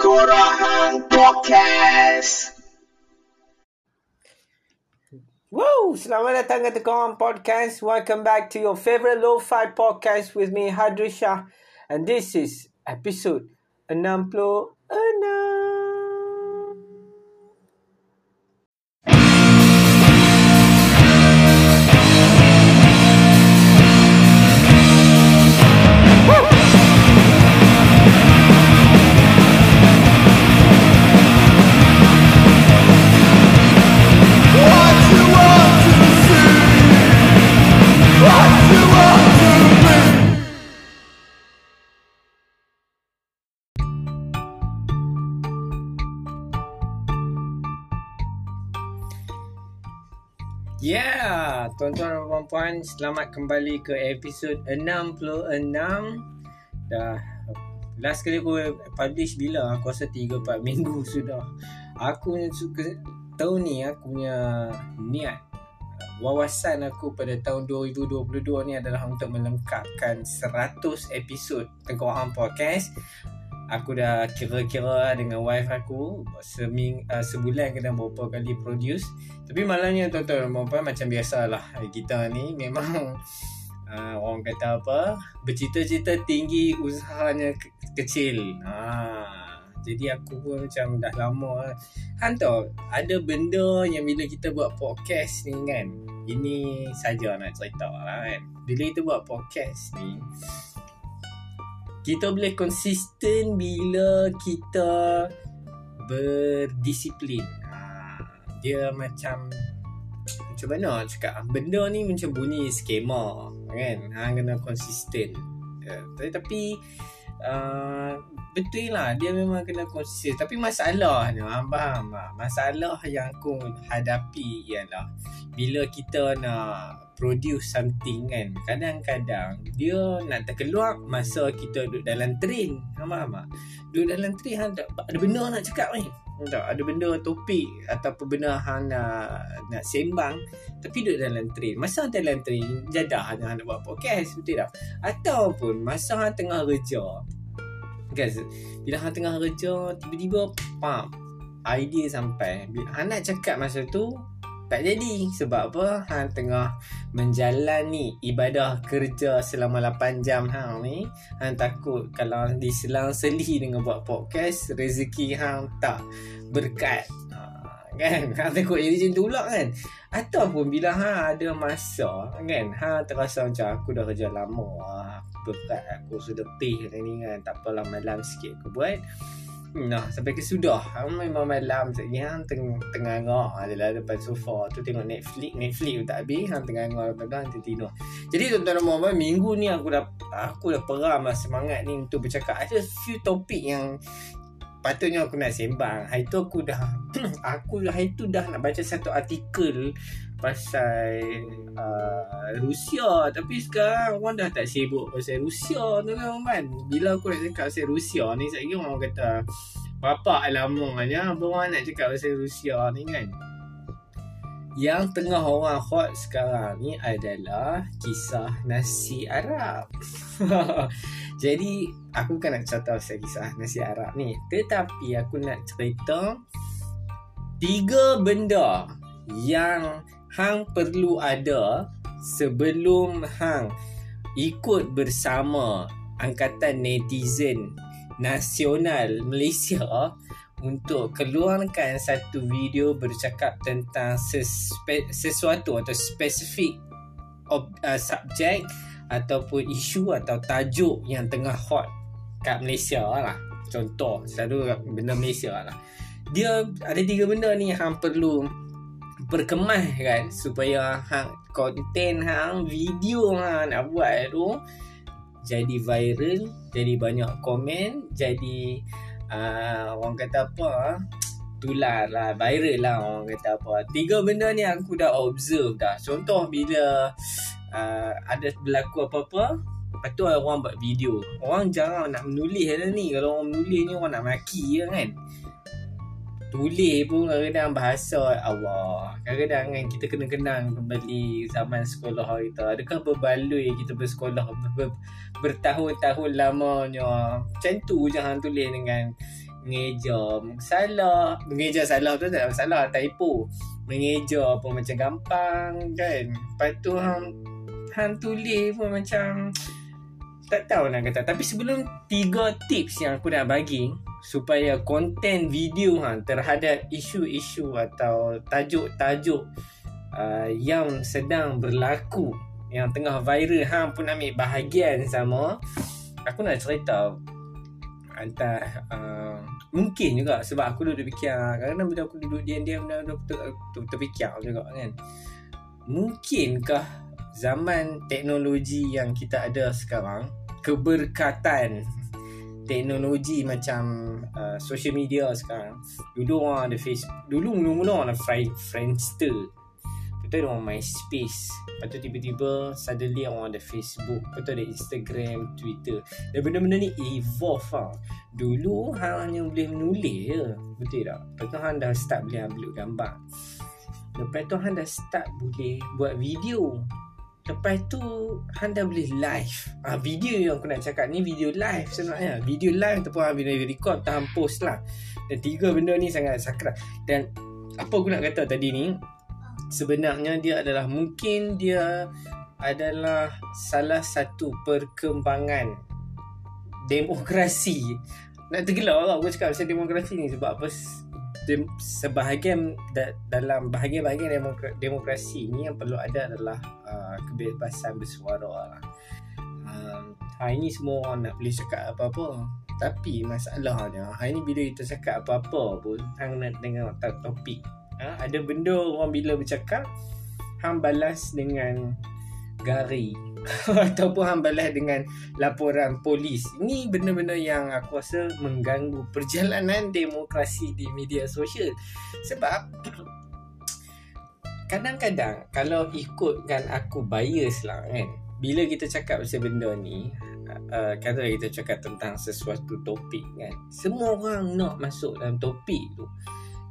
Korang Podcast. Woo! Selamat datang ke Tekorang Podcast. Welcome back to your favorite lo-fi podcast with me, Hadrisha. And this is episode 66. Yeah, tuan-tuan dan puan-puan, selamat kembali ke episod 66. Dah last kali aku publish bila? Aku rasa 3 4 minggu sudah. Aku suka tahun ni aku punya niat wawasan aku pada tahun 2022 ni adalah untuk melengkapkan 100 episod Tengkorak Podcast aku dah kira-kira dengan wife aku seming uh, sebulan kena berapa kali produce. Tapi malangnya tuan-tuan dan puan macam biasalah. Kita ni memang uh, orang kata apa bercita-cita tinggi usahanya ke- kecil. Ha. Jadi aku pun macam dah lama Han tahu ada benda yang bila kita buat podcast ni kan ini saja nak cerita lah kan. Bila kita buat podcast ni kita boleh konsisten bila kita berdisiplin. Ha, dia macam macam mana cakap? Benda ni macam bunyi skema kan? Ha, kena konsisten. Uh, tapi uh, betul lah dia memang kena konsisten tapi masalahnya tak? masalah yang aku hadapi ialah bila kita nak produce something kan kadang-kadang dia nak terkeluar masa kita duduk dalam train tak? duduk dalam train ada, ada benda nak cakap ni tak? ada benda topik ataupun benda hang nak nak sembang tapi duduk dalam train masa hang dalam train jadah hang nak buat podcast betul tak ataupun masa hang tengah kerja kan bila hang tengah kerja tiba-tiba pam idea sampai. Bila hang nak cakap masa tu tak jadi. Sebab apa? Hang tengah menjalani ibadah kerja selama 8 jam. Hang ni hang takut kalau diselang-seli dengan buat podcast rezeki hang tak berkat kan? Hang takut jadi macam tu pula kan? Ataupun bila hang ada masa kan? Hang terasa macam aku dah kerja lama ah, aku berat aku sudah pay ni kan? Tak apalah malam sikit aku buat. Nah, sampai ke sudah. Hang memang malam sekali hang teng tengah ngak adalah depan sofa. Tu tengok Netflix, Netflix tu tak habis, hang tengah ngak depan hang tertidur. Jadi tuan-tuan dan puan minggu ni aku dah aku dah peram lah semangat ni untuk bercakap. Ada few topik yang patutnya aku nak sembang. Hari tu aku dah aku hari tu dah nak baca satu artikel pasal uh, Rusia tapi sekarang orang dah tak sibuk pasal Rusia tu kan man. Bila aku nak cakap pasal Rusia ni kira orang kata Bapak lamanya orang nak cakap pasal Rusia ni kan yang tengah orang hot sekarang ni adalah kisah nasi Arab. Jadi aku bukan nak cerita pasal kisah nasi Arab ni, tetapi aku nak cerita tiga benda yang hang perlu ada sebelum hang ikut bersama angkatan netizen nasional Malaysia untuk keluarkan satu video bercakap tentang sespe, sesuatu atau spesifik ob, uh, subjek ataupun isu atau tajuk yang tengah hot kat Malaysia lah. Contoh, selalu benda Malaysia lah. Dia ada tiga benda ni hang perlu berkemas kan supaya hang konten hang video hang nak buat tu jadi viral, jadi banyak komen, jadi uh, orang kata apa tular lah, viral lah orang kata apa. Tiga benda ni aku dah observe dah. Contoh bila uh, ada berlaku apa-apa, lepas tu orang buat video. Orang jarang nak menulis lah ni. Kalau orang menulis ni orang nak maki je kan. Tulis pun kadang-kadang bahasa Allah. Kadang-kadang kan kita kena kenang kembali zaman sekolah kita. Adakah berbaloi kita bersekolah ber, ber, bertahun-tahun lamanya. Macam tu je hang tulis dengan mengeja. Salah. Mengeja salah tu tak? Salah typo. Mengeja pun macam gampang kan? Lepas tu hang hang tulis pun macam tak tahu nak kata. Tapi sebelum tiga tips yang aku nak bagi supaya konten video hang terhadap isu-isu atau tajuk-tajuk uh, yang sedang berlaku yang tengah viral hang pun ambil bahagian sama. Aku nak cerita hantar uh, mungkin juga sebab aku duduk fikir kadang-kadang bila aku duduk diam-diam dan aku ter, ter, terfikir juga kan. Mungkinkah zaman teknologi yang kita ada sekarang keberkatan teknologi macam uh, social media sekarang dulu orang ada face dulu mula-mula orang ada Friendster Lepas ada orang MySpace Lepas tu tiba-tiba Suddenly orang ada Facebook Lepas tu ada Instagram Twitter. Dan benda-benda ni evolve lah Dulu hang hanya boleh menulis je. Betul tak? Lepas tu hang dah start boleh upload gambar. Lepas tu hang dah start boleh buat video. Lepas tu hang dah boleh live. Ah, Video yang aku nak cakap ni video live sebenarnya. Video live ataupun hang video record Tahan post lah. Dan tiga benda ni sangat sakral. Dan apa aku nak kata tadi ni sebenarnya dia adalah mungkin dia adalah salah satu perkembangan demokrasi. Nak tergelak lah aku cakap pasal demokrasi ni sebab apa? Dem, sebahagian da, dalam bahagian-bahagian demokra, demokrasi ni yang perlu ada adalah uh, kebebasan bersuara lah. Uh, hari ni semua orang nak boleh cakap apa-apa. Tapi masalahnya hari ni bila kita cakap apa-apa pun hang nak dengar topik ha, ada benda orang bila bercakap hang balas dengan gari. Ataupun hang balas dengan laporan polis. Ini benda-benda yang aku rasa mengganggu perjalanan demokrasi di media sosial. Sebab kadang-kadang kalau ikutkan aku bias lah kan bila kita cakap pasal benda ni uh, kata kita cakap tentang sesuatu topik kan semua orang nak masuk dalam topik tu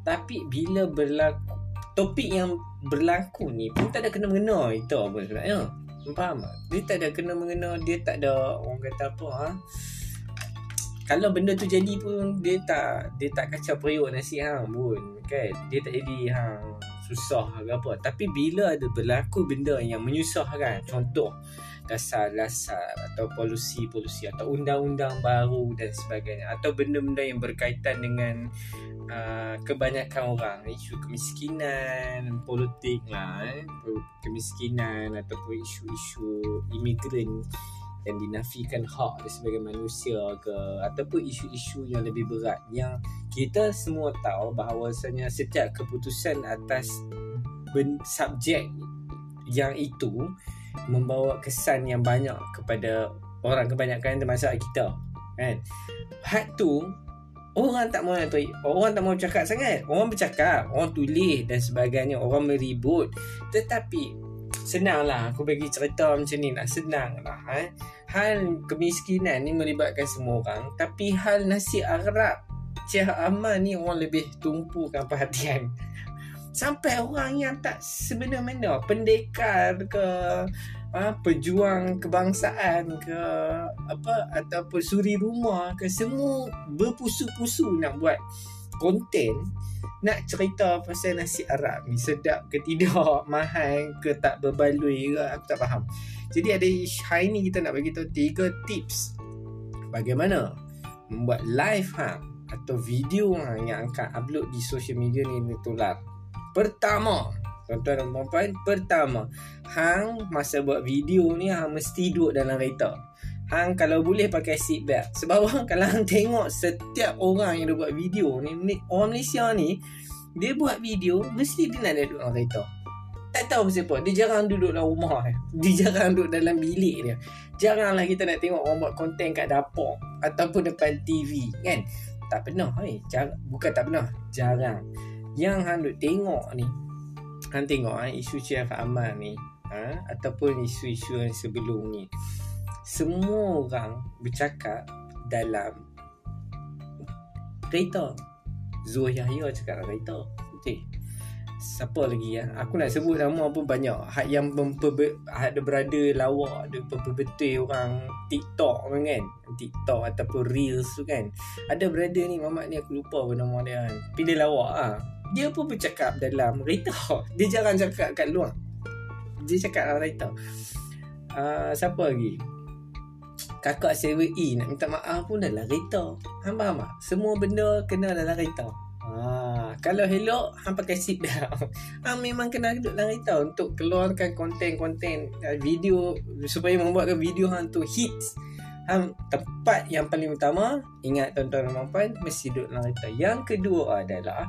tapi bila berlaku Topik yang berlaku ni pun tak ada kena-mengena itu apa sebenarnya Faham tak? Dia tak ada kena-mengena Dia tak ada orang kata apa ha? Kalau benda tu jadi pun Dia tak Dia tak kacau periuk nasi hang pun kan? Dia tak jadi hang Susah ke apa Tapi bila ada berlaku benda yang menyusahkan Contoh Dasar-dasar Atau polusi-polusi Atau undang-undang baru dan sebagainya Atau benda-benda yang berkaitan dengan uh, kebanyakan orang isu kemiskinan politik lah eh. kemiskinan ataupun isu-isu imigran yang dinafikan hak dia sebagai manusia ke ataupun isu-isu yang lebih berat yang kita semua tahu bahawasanya setiap keputusan atas ben- subjek yang itu membawa kesan yang banyak kepada orang kebanyakan termasuk kita kan had tu Orang tak mau Orang tak mau cakap sangat. Orang bercakap Orang tulis dan sebagainya. Orang meribut. Tetapi Senanglah Aku bagi cerita macam ni lah eh. Hal kemiskinan ni melibatkan semua orang. Tapi hal nasi Arab Cik Aman ni orang lebih tumpukan perhatian. Sampai orang yang tak sebenar-benar Pendekar ke ha, pejuang kebangsaan ke apa ataupun suri rumah ke semua berpusu-pusu nak buat konten nak cerita pasal nasi Arab ni sedap ke tidak mahal ke tak berbaloi ke aku tak faham. Jadi ada hari ni kita nak bagi tahu tiga tips bagaimana membuat live ha atau video ha, yang akan upload di social media ni tular. Pertama Tuan-tuan dan puan Pertama Hang masa buat video ni Hang mesti duduk dalam kereta Hang kalau boleh pakai seat belt. Sebab orang kalau hang tengok Setiap orang yang buat video ni Orang Malaysia ni Dia buat video Mesti dia nak duduk dalam kereta tak tahu siapa Dia jarang duduk dalam rumah Dia. Jarang duduk dalam bilik dia. Jaranglah kita nak tengok Orang buat konten kat dapur Ataupun depan TV Kan? Tak pernah eh. Jar- Bukan tak pernah Jarang. Yang hang duduk tengok ni Hang tengok ha, isu Chief Aman ni ha, Ataupun isu-isu yang sebelum ni. Semua orang bercakap dalam kereta. Zuh Yahya cakap dalam kereta. Betul siapa lagi ya aku nak sebut nama pun banyak. Hak yang memperbe, ada berada lawak ada betul orang TikTok kan. TikTok ataupun Reels tu kan. Ada berada ni mamat ni aku lupa apa nama dia kan. Tapi dia lawak ah dia pun bercakap dalam kereta dia jarang cakap kat luar. Dia cakap dalam kereta uh, siapa lagi? Kakak 7E nak minta maaf pun dalam kereta hang faham tak? Semua benda kena dalam kereta Ha, kalau elok hang pakai seat belt. hang memang kena duduk dalam kereta untuk keluarkan konten-konten uh, video supaya membuatkan video hang tu hits. Hang tempat yang paling utama ingat tuan-tuan dan puan mesti duduk dalam kereta. Yang kedua adalah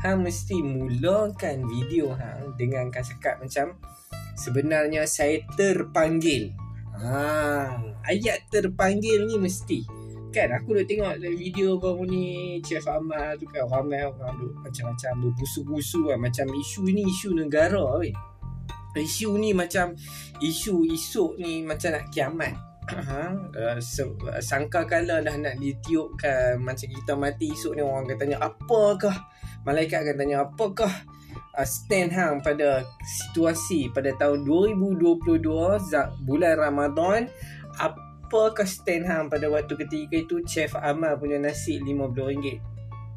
hang mesti mulakan video hang dengan cakap macam sebenarnya saya terpanggil. Ha, ayat terpanggil ni mesti Kan aku dah tengok video baru ni Chef Amal tu kan Ramai orang duk macam-macam Berbusu-busu kan Macam isu ni isu negara weh. Isu ni macam Isu esok ni macam nak kiamat ha? Uh, sangka kala dah nak ditiupkan Macam kita mati esok ni Orang akan tanya apakah Malaikat akan tanya apakah uh, Stand hang pada situasi Pada tahun 2022 Bulan Ramadan? Apa apakah stand hang pada waktu ketika itu Chef Amal punya nasi RM50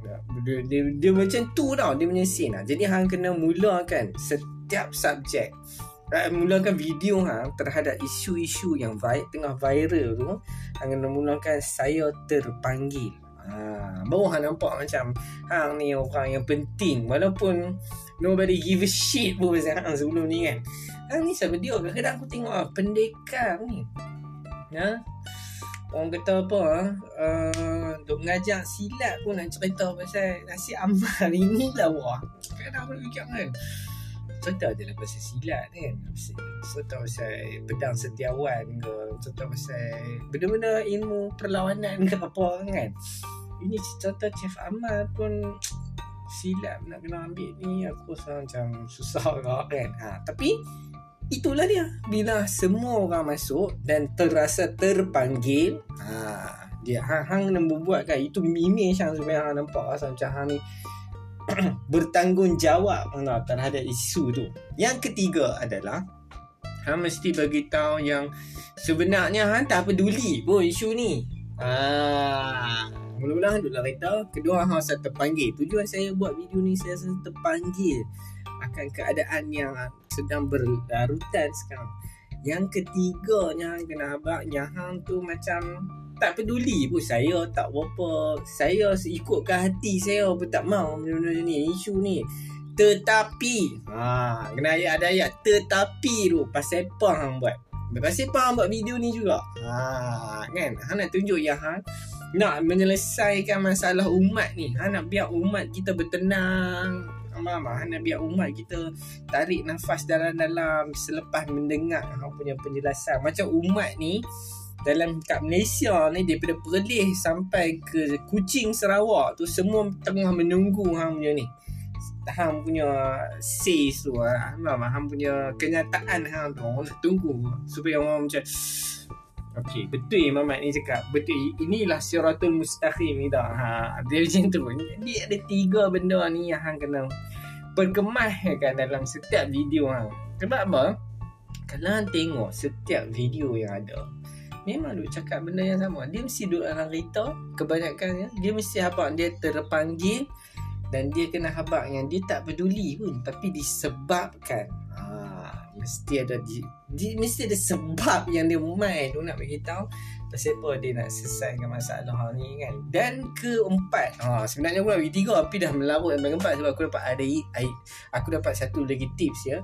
ya, dia, dia, dia macam tu tau dia punya scene lah. jadi hang kena mulakan setiap subjek. Uh, mulakan video hang terhadap isu-isu yang vi- tengah viral tu. Hang kena mulakan saya terpanggil Ha, baru hang nampak macam hang ni orang yang penting. Walaupun nobody give a shit pun pasal hang sebelum ni kan. Hang ni siapa dia? Kadang-kadang aku tengok ah, pendekar ni. Ya orang kata apa uh, duk mengajar silat pun nak cerita pasal nasi amal ini lah wah. Kadang aku fikir kan cerita je lah pasal silat kan? Cerita pasal pedang setiawan ke cerita pasal benda-benda ilmu perlawanan ke apa kan? Ini cerita Chef Amal pun silat nak kena ambil ni aku rasa macam susah kan? Ha, tapi itulah dia. Bila semua orang masuk dan terasa terpanggil ha dia hang hang nak buat kan? Itu image yang supaya hang nampak asal macam hang ni bertanggungjawab mana terhadap isu tu. Yang ketiga adalah hang mesti bagi tahu yang sebenarnya hang tak peduli pun isu ni. Ah mula-mula hang duduk dalam kereta kedua hang rasa terpanggil. Tujuan saya buat video ni saya rasa terpanggil akan keadaan yang sedang berlarutan sekarang. Yang ketiganya kena yang hang tu macam tak peduli pun saya tak apa saya ikutkan hati saya pun tak mau benda-benda ni isu ni. Tetapi ha kena ayat ada ayat tetapi tu pasal apa hang buat. Pasal apa hang buat video ni juga. Ha kan? Hang nak tunjuk yang hang nak menyelesaikan masalah umat ni. Hang nak biar umat kita bertenang. Ah nak biar umat kita tarik nafas dalam-dalam selepas mendengar hang punya penjelasan. Macam umat ni dalam kat Malaysia ni daripada Perlis sampai ke Kuching Sarawak tu semua tengah menunggu hang punya ni hang punya say tu ah hang punya kenyataan hang tu orang nak tunggu supaya orang macam Okey, betul Mamat ni cakap. Betul. Inilah siratul mustaqim ni dah. Ha, dia macam tu. Dia ada tiga benda ni yang hang kena perkemahkan dalam setiap video hang. Sebab apa? Kalau hang tengok setiap video yang ada, memang duk cakap benda yang sama. Dia mesti duduk dalam kereta, kebanyakannya. Dia mesti habaq dia terpanggil dan dia kena habaq yang dia tak peduli pun. Tapi disebabkan mesti ada di, di mesti ada sebab yang dia main tu nak bagi tahu pasal apa dia nak selesaikan masalah ni kan dan keempat ha, sebenarnya aku bagi tiga tapi dah melarut yang keempat sebab aku dapat ada aku dapat satu lagi tips ya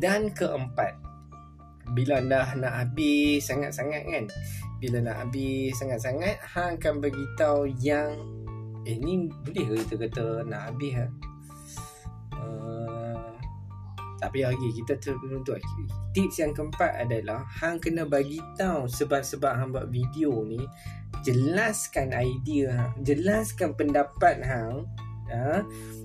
dan keempat bila dah nak habis sangat-sangat kan bila nak habis sangat-sangat hang akan bagi tahu yang eh ni boleh ke kita kata nak habis ha? tapi lagi kita terbentuk tips yang keempat adalah hang kena bagi tahu sebab-sebab hang buat video ni jelaskan idea hang jelaskan pendapat hang ha?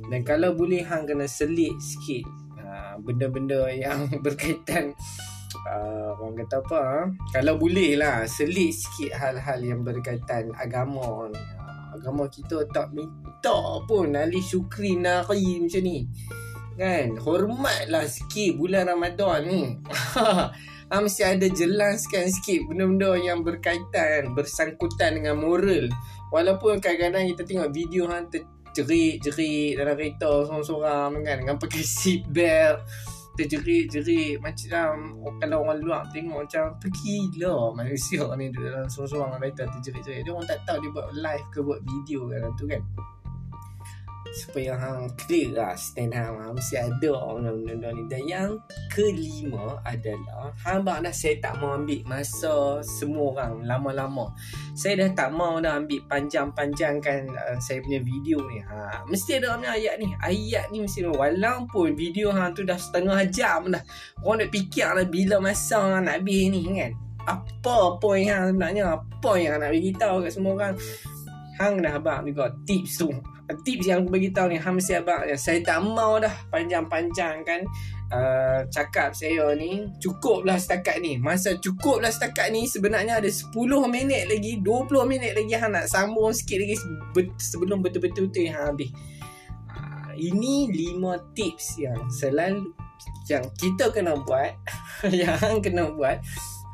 dan kalau boleh hang kena selit sikit ha, benda-benda yang berkaitan uh, orang kata apa ha? kalau boleh lah selit sikit hal-hal yang berkaitan agama ni. Ha, agama kita tak minta pun ahli syukri nari macam ni. Kan? Hormatlah sikit bulan Ramadan ni. Ha, mesti ada jelaskan sikit benda-benda yang berkaitan bersangkutan dengan moral. Walaupun kadang-kadang kita tengok video ha, terjerit-jerit dalam kereta seorang-seorang kan? Dengan pakai seat belt terjerit-jerit macam kalau orang luar tengok macam pergilah manusia ni dalam seorang-seorang kereta terjerit-jerit. Dia orang tak tahu dia buat live ke buat video kan tu kan supaya hang clear lah stand hang ha, mesti ada benda-benda ni. Dan yang kelima adalah hang bak dah saya tak mau ambil masa semua orang lama-lama. Saya dah tak mau dah ambil panjang-panjangkan uh, saya punya video ni. Ha mesti ada punya ayat ni. Ayat ni mesti walaupun video hang tu dah setengah jam dah. Orang nak fikir lah bila masa nak habis ni kan? Apa point hang sebenarnya? Apa yang nak beritahu kat semua orang? Hang dah abang juga tips tu tips yang aku bagi tahu ni hang mesti abang ya, saya tak mau dah panjang-panjang kan. Uh, cakap saya ni cukuplah setakat ni. Masa cukuplah setakat ni sebenarnya ada 10 minit lagi 20 minit lagi hang nak sambung sikit lagi sebelum betul-betul tu yang habis. Uh, ini 5 tips yang selalu yang kita kena buat yang kena buat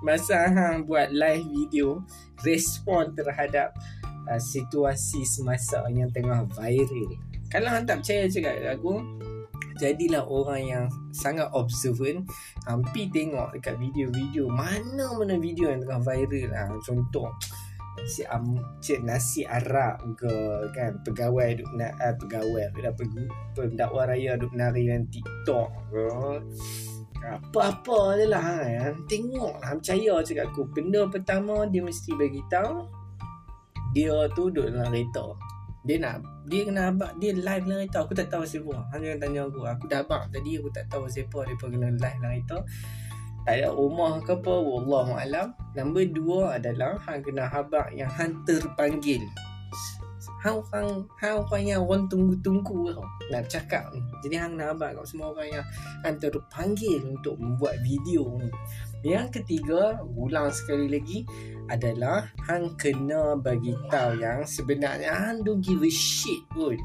masa hang buat live video respon terhadap uh, situasi semasa yang tengah viral. Kalau hang tak percaya cakap aku, jadilah orang yang sangat observant, hampir tengok dekat video-video mana-mana video yang tengah viral lah. Contoh nasi am cik nasi Arab ke kan pegawai duk nak uh, pegawai dah pergi pendakwa raya duk nari dalam TikTok ke apa-apa je lah ha. tengok lah percaya cakap aku benda pertama dia mesti bagi tahu dia tu duduk dalam kereta dia nak dia kena abang dia live dalam kereta aku tak tahu siapa hanya tanya aku. Aku dah abang tadi aku tak tahu siapa dia pun kena live dalam kereta tak ada rumah ke apa wallahu alam. Nombor dua adalah hang kena habaq yang hang terpanggil hang hang hang orang yang orang tunggu-tunggu tau. Nak cakap ni. Jadi hang nak habaq kat semua orang yang hang terpanggil untuk membuat video ni yang ketiga ulang sekali lagi adalah hang kena bagi tahu yang sebenarnya hang don't give a shit pun.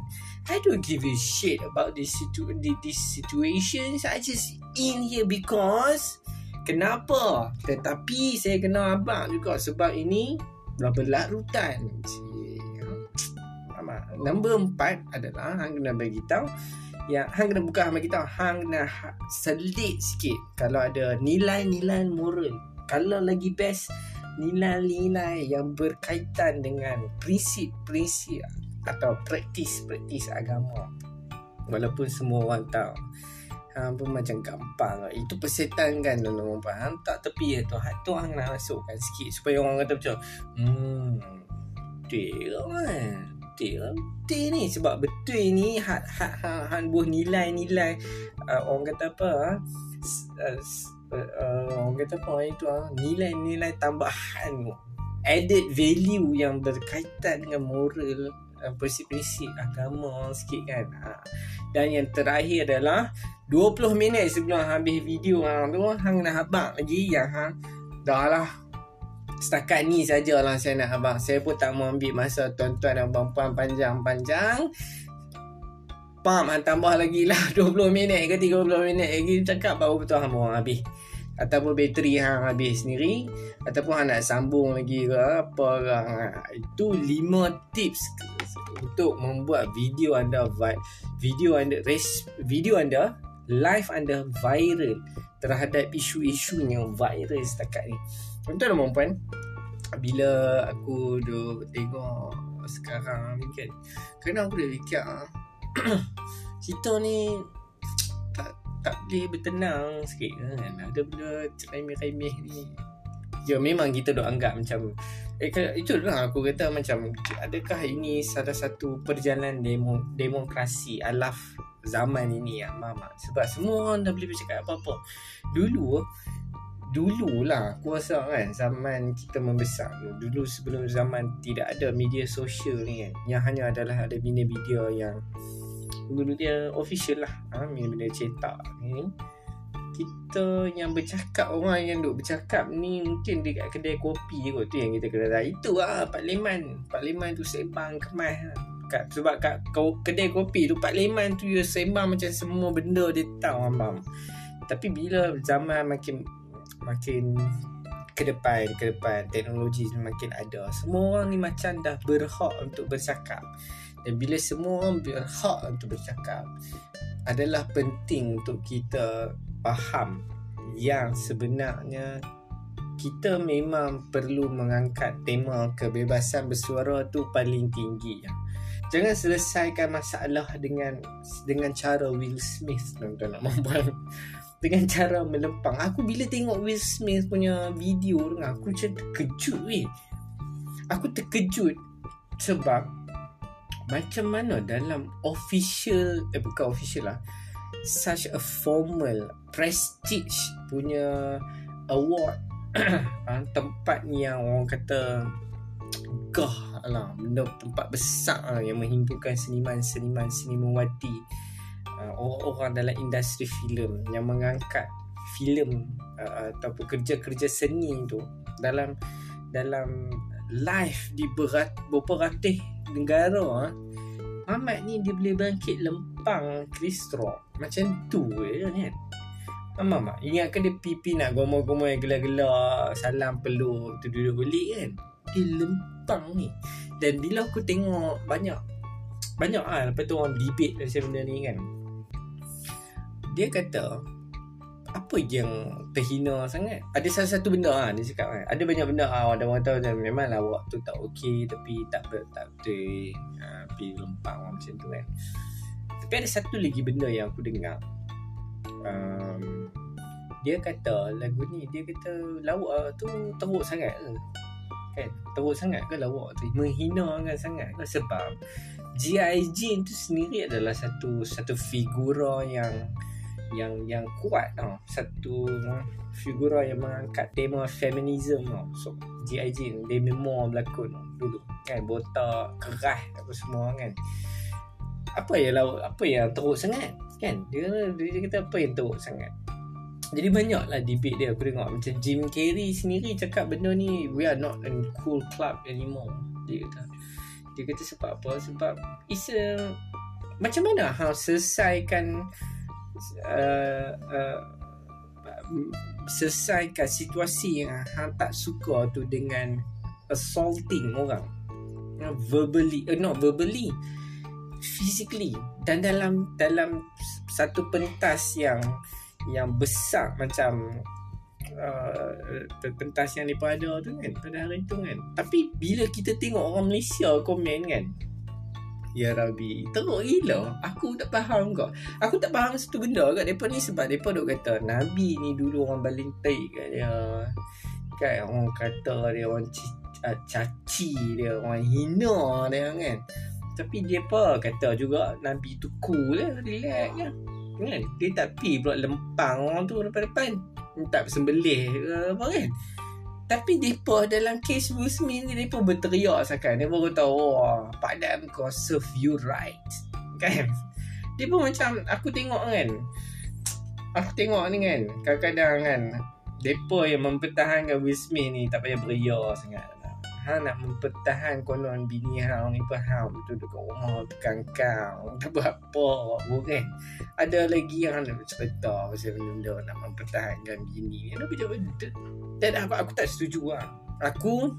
I don't give a shit about this situ this situation. I just in here because kenapa? Tetapi saya kena abang juga sebab ini berlarutan. Nombor empat adalah hang kena bagi tahu yang hang kena buka hang bagi tahu hang kena ha- selit sikit. Kalau ada nilai-nilai moral. Kalau lagi best nilai-nilai yang berkaitan dengan prinsip-prinsip atau praktis-praktis agama. Walaupun semua orang tahu ha, pun macam gampang. Itu persetan kan orang faham tak tepi ya tu tu hang nak masukkan sikit supaya orang kata macam hmm betul kan betul betul ni sebab betul ni hat hat hat, hat buah nilai-nilai uh, orang kata apa uh, uh, orang kata apa itu ah nilai-nilai tambahan added value yang berkaitan dengan moral uh, prinsip-prinsip agama sikit kan ha. dan yang terakhir adalah 20 minit sebelum habis video hang tu hang nak habaq lagi yang hang dah lah setakat ni sajalah saya nak habaq saya pun tak mau ambil masa tuan-tuan dan puan-puan panjang-panjang. Pam, tambah lagi lah. 20 minit ke 30 minit lagi cakap baru betul hang orang habis. Ataupun bateri hang habis sendiri. Ataupun hang nak sambung lagi ke apa ke. Ha, itu lima tips untuk membuat video anda video anda video anda live anda viral terhadap isu-isu yang viral setakat ni tuan-tuan dan puan bila aku duk tengok sekarang ni kan kadang aku dah fikir cerita ni tak boleh bertenang sikit kan. Ada benda remeh-remeh ni. Ya memang kita dok anggap macam eh itu lah aku kata macam adakah ini salah satu perjalanan demo, demokrasi alaf zaman ini ya mama sebab semua orang dah boleh bercakap apa-apa. Dulu dulu lah aku rasa kan zaman kita membesar dulu sebelum zaman tidak ada media sosial ni kan. Yang hanya adalah ada media-media yang dulu dia official lah. Ha, benda cetak ni. Kita yang bercakap orang yang duk bercakap ni mungkin dekat kedai kopi kot tu yang kita kena itu lah parlimen parlimen tu sebang kemas. Kat sebab kat kedai kopi tu Pak Leman tu dia sembang macam semua benda dia tahu abang. Tapi bila zaman makin makin ke depan ke depan. Teknologi makin ada. Semua orang ni macam dah berhak untuk bercakap. Dan bila semua orang berhak untuk bercakap adalah penting untuk kita faham yang sebenarnya kita memang perlu mengangkat tema kebebasan bersuara tu paling tinggi. Jangan selesaikan masalah dengan dengan cara Will Smith tuan-tuan nak membuat dengan cara melempang. Aku bila tengok Will Smith punya video tu aku macam terkejut weh. Aku terkejut sebab macam mana dalam official eh bukan official lah such a formal prestige punya award ah, tempat yang orang kata gah lah benda tempat besar lah yang menghimpunkan seniman-seniman wati uh, orang-orang dalam industri filem yang mengangkat filem uh, ataupun kerja-kerja seni tu dalam dalam live di berat ratus negara Mamat ni dia boleh bangkit lempang Rock macam tu je kan? Mama mak ingatkan dia pipi nak gomo-gomo yang gelar-gelar salam peluk tu duduk balik kan? Dia lempang ni. Dan bila aku tengok banyak banyak ah lepas tu orang debate macam benda ni kan dia kata apa yang terhina sangat? Ada salah satu benda lah dia cakap kan ada banyak benda ah ada orang tahu macam memanglah awak tu tak okey tapi tak ber, tak betul ha, pergi lempang macam tu kan. Tapi ada satu lagi benda yang aku dengar. Um, dia kata lagu ni dia kata lawak tu teruk sangat ke? Kan? Teruk sangat ke lawak tu? Menghina kan sangat ke? Sebab G.I. Jane tu sendiri adalah satu satu figura yang yang yang kuat tau. Satu figura yang mengangkat tema feminism tau. So G.I. Jane dia memang berlakon dulu kan botak keras apa semua kan. Apa yang apa yang teruk sangat kan? Dia dia kata apa yang teruk sangat. Jadi banyak lah debate dia aku tengok Macam Jim Carrey sendiri cakap benda ni We are not in cool club anymore Dia kata Dia kata sebab apa Sebab It's a Macam mana ha, Selesaikan uh, uh, selesaikan situasi yang hang tak suka tu dengan assaulting orang. Verbally uh, not verbally physically. Dan dalam dalam satu pentas yang yang besar macam uh, pentas yang lepas ada tu kan pada hari tu kan. Tapi bila kita tengok orang Malaysia komen kan Ya Rabbi. Teruk gila. Aku tak faham kau Aku tak faham satu benda kat Mereka ni sebab Mereka duk kata Nabi ni dulu orang baling taik kat dia. Kan orang kata dia Orang caci dia Orang hina dia kan. Tapi apa kata juga Nabi tu cool lah Relax je. Kan? Dia tak pergi pula lempang orang tu depan-depan. Tak sembelih ke apa kan tapi depa dalam kes Will Smith ni depa berteriak seakan dia baru tahu oh padam kau serve you right. Kan? Dia pun macam aku tengok kan. Aku tengok ni kan kadang-kadang kan depa yang mempertahankan Will Smith ni tak payah beria sangat Ha nak mempertahan konon bini hang ni faham betul dekat rumah tekan kau. Tak berapa bukan ada lagi yang nak cerita pasal benda nak mempertahankan bini ni. Tapi dan apa? Aku tak setuju lah. Aku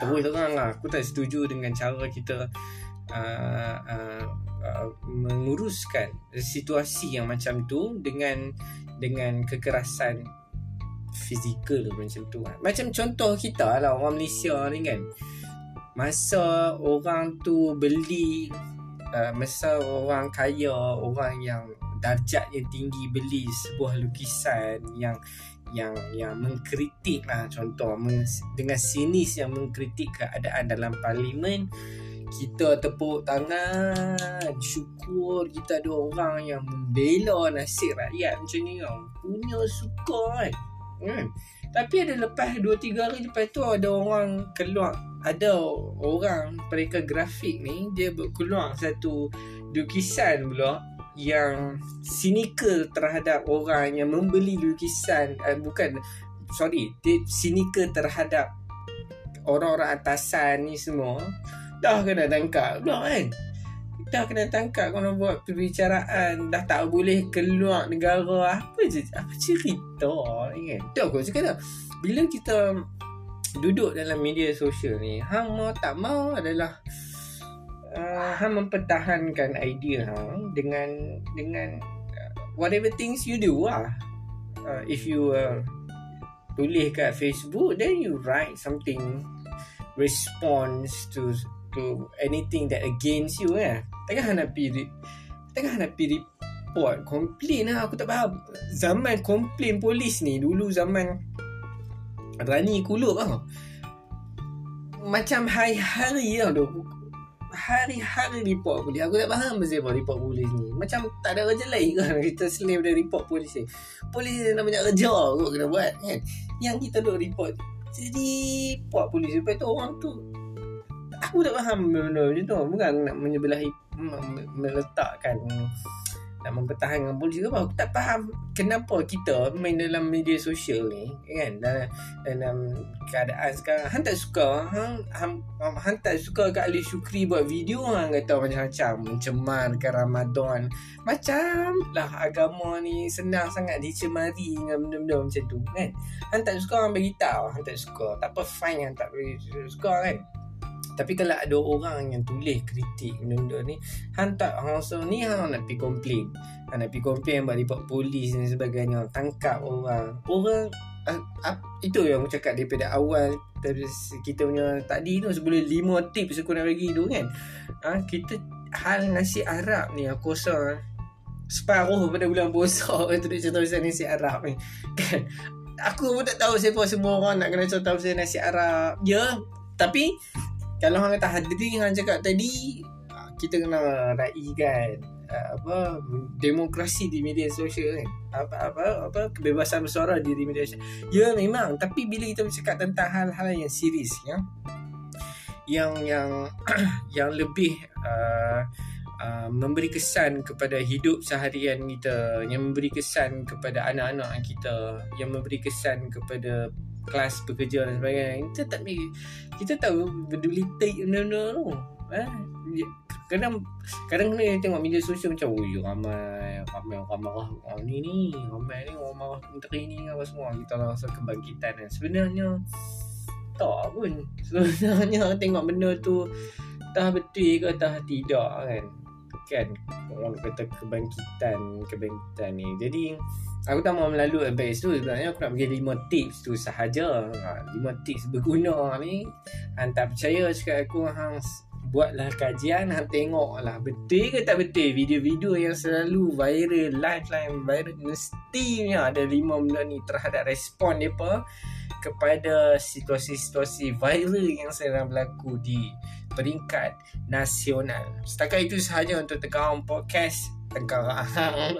terus terang lah aku tak setuju dengan cara kita uh, uh, uh, menguruskan situasi yang macam tu dengan dengan kekerasan fizikal macam tu kan. Macam contoh kita lah orang Malaysia ni kan. Masa orang tu beli uh, masa orang kaya, orang yang darjatnya tinggi beli sebuah lukisan yang yang yang mengkritik lah contoh dengan sinis yang mengkritik keadaan dalam parlimen kita tepuk tangan syukur kita ada orang yang membela nasib rakyat macam ni kan punya suka kan Hmm. Tapi ada lepas 2-3 hari lepas tu ada orang keluar. Ada orang mereka grafik ni Dia keluar satu lukisan pula Yang sinikal terhadap orang yang membeli lukisan uh, Bukan Sorry Dia sinikal terhadap Orang-orang atasan ni semua. Dah kena tangkap dah kan dah kena tangkap kalau buat perbicaraan. Dah tak boleh keluar negara. Apa je? Apa cerita? Kan tu aku cakap dah bila kita duduk dalam media sosial ni hang mau tak mau adalah uh, hang mempertahankan idea hang dengan dengan uh, whatever things you do lah uh, if you uh, tulis kat Facebook then you write something response to to anything that against you eh? Takkan pergi takkan pergi report complain lah. Aku tak faham. Zaman complain polis ni dulu zaman Rani Kulub lah macam hari-hari lah tu hari-hari report polis. Aku tak faham apa report polis ni. Macam tak ada kerja lain kan kita selain dari report polis ni. Polis ni nak banyak kerja kot kena buat kan? Yang kita duk report. Jadi report polis. Lepas tu orang tu aku tak faham benda macam tu. Bukan nak menyebelahi meletakkan nak mempertahankan polis ke apa. Aku tak faham kenapa kita main dalam media sosial ni kan? Dalam, dalam keadaan sekarang. Han tak suka han, han, han tak suka kat Ali Syukri buat video han kata macam-macam. Mencemarkan Ramadan. Macam lah agama ni senang sangat dicemari dengan benda-benda macam tu kan? Han tak suka han bagi tahu han tak suka. Tak apa fine han tak suka kan tapi kalau ada orang yang tulis kritik benda-benda ni Han tak hang so ni hang nak pergi komplain Han nak pergi komplain buat report polis dan sebagainya. Tangkap orang. Orang uh, uh, Itu yang aku cakap daripada awal Terus kita punya tadi tu Sebelum lima tips aku nak bagi tu kan. Uh, Kita Hal nasi Arab ni aku rasa Separuh pada bulan puasa Itu dia cerita pasal nasi Arab ni. Kan? Aku pun tak tahu siapa semua orang nak kena cerita pasal nasi Arab. Ya Tapi kalau hang kata hadri hang cakap tadi ah, kita kena raikan ah, apa demokrasi di media sosial kan. Apa apa apa kebebasan bersuara di media sosial. Ya memang. Tapi bila kita bercakap tentang hal-hal yang serius ya yang yang yang lebih uh, uh, memberi kesan kepada hidup seharian kita yang memberi kesan kepada anak-anak kita yang memberi kesan kepada kelas bekerja dan sebagainya. Kita tak kita tahu peduli take benda-benda tu eh? Kadang kadang kena tengok media sosial macam oh ya ramai ramai orang marah oh, ni ni ramai ni orang marah menteri ni apa semua. Kita rasa kebangkitan dan sebenarnya tak pun. Sebenarnya tengok benda tu tak betul ke tak tidak kan? Kan orang kata kebangkitan kebangkitan ni. Jadi aku tak mau melalui advice tu. Sebenarnya aku nak bagi lima tips tu sahaja. Ha, lima tips berguna ni. Hang tak percaya cakap aku hang buatlah kajian hang tengok lah betul ke tak betul? Video-video yang selalu viral live viral mesti ada lima benda ni terhadap respon depa kepada situasi-situasi viral yang sedang berlaku di peringkat nasional. Setakat itu sahaja untuk Tengkorang Podcast. Tengkorang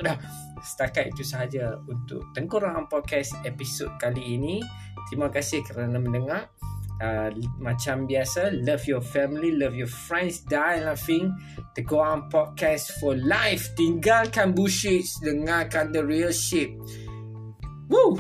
dah. Setakat itu sahaja untuk Tengkorang Podcast episod kali ini. Terima kasih kerana mendengar. Uh, macam biasa, love your family, love your friends, die laughing. Tengkorang Podcast for life. Tinggalkan bullshit, dengarkan the real shit. Woo!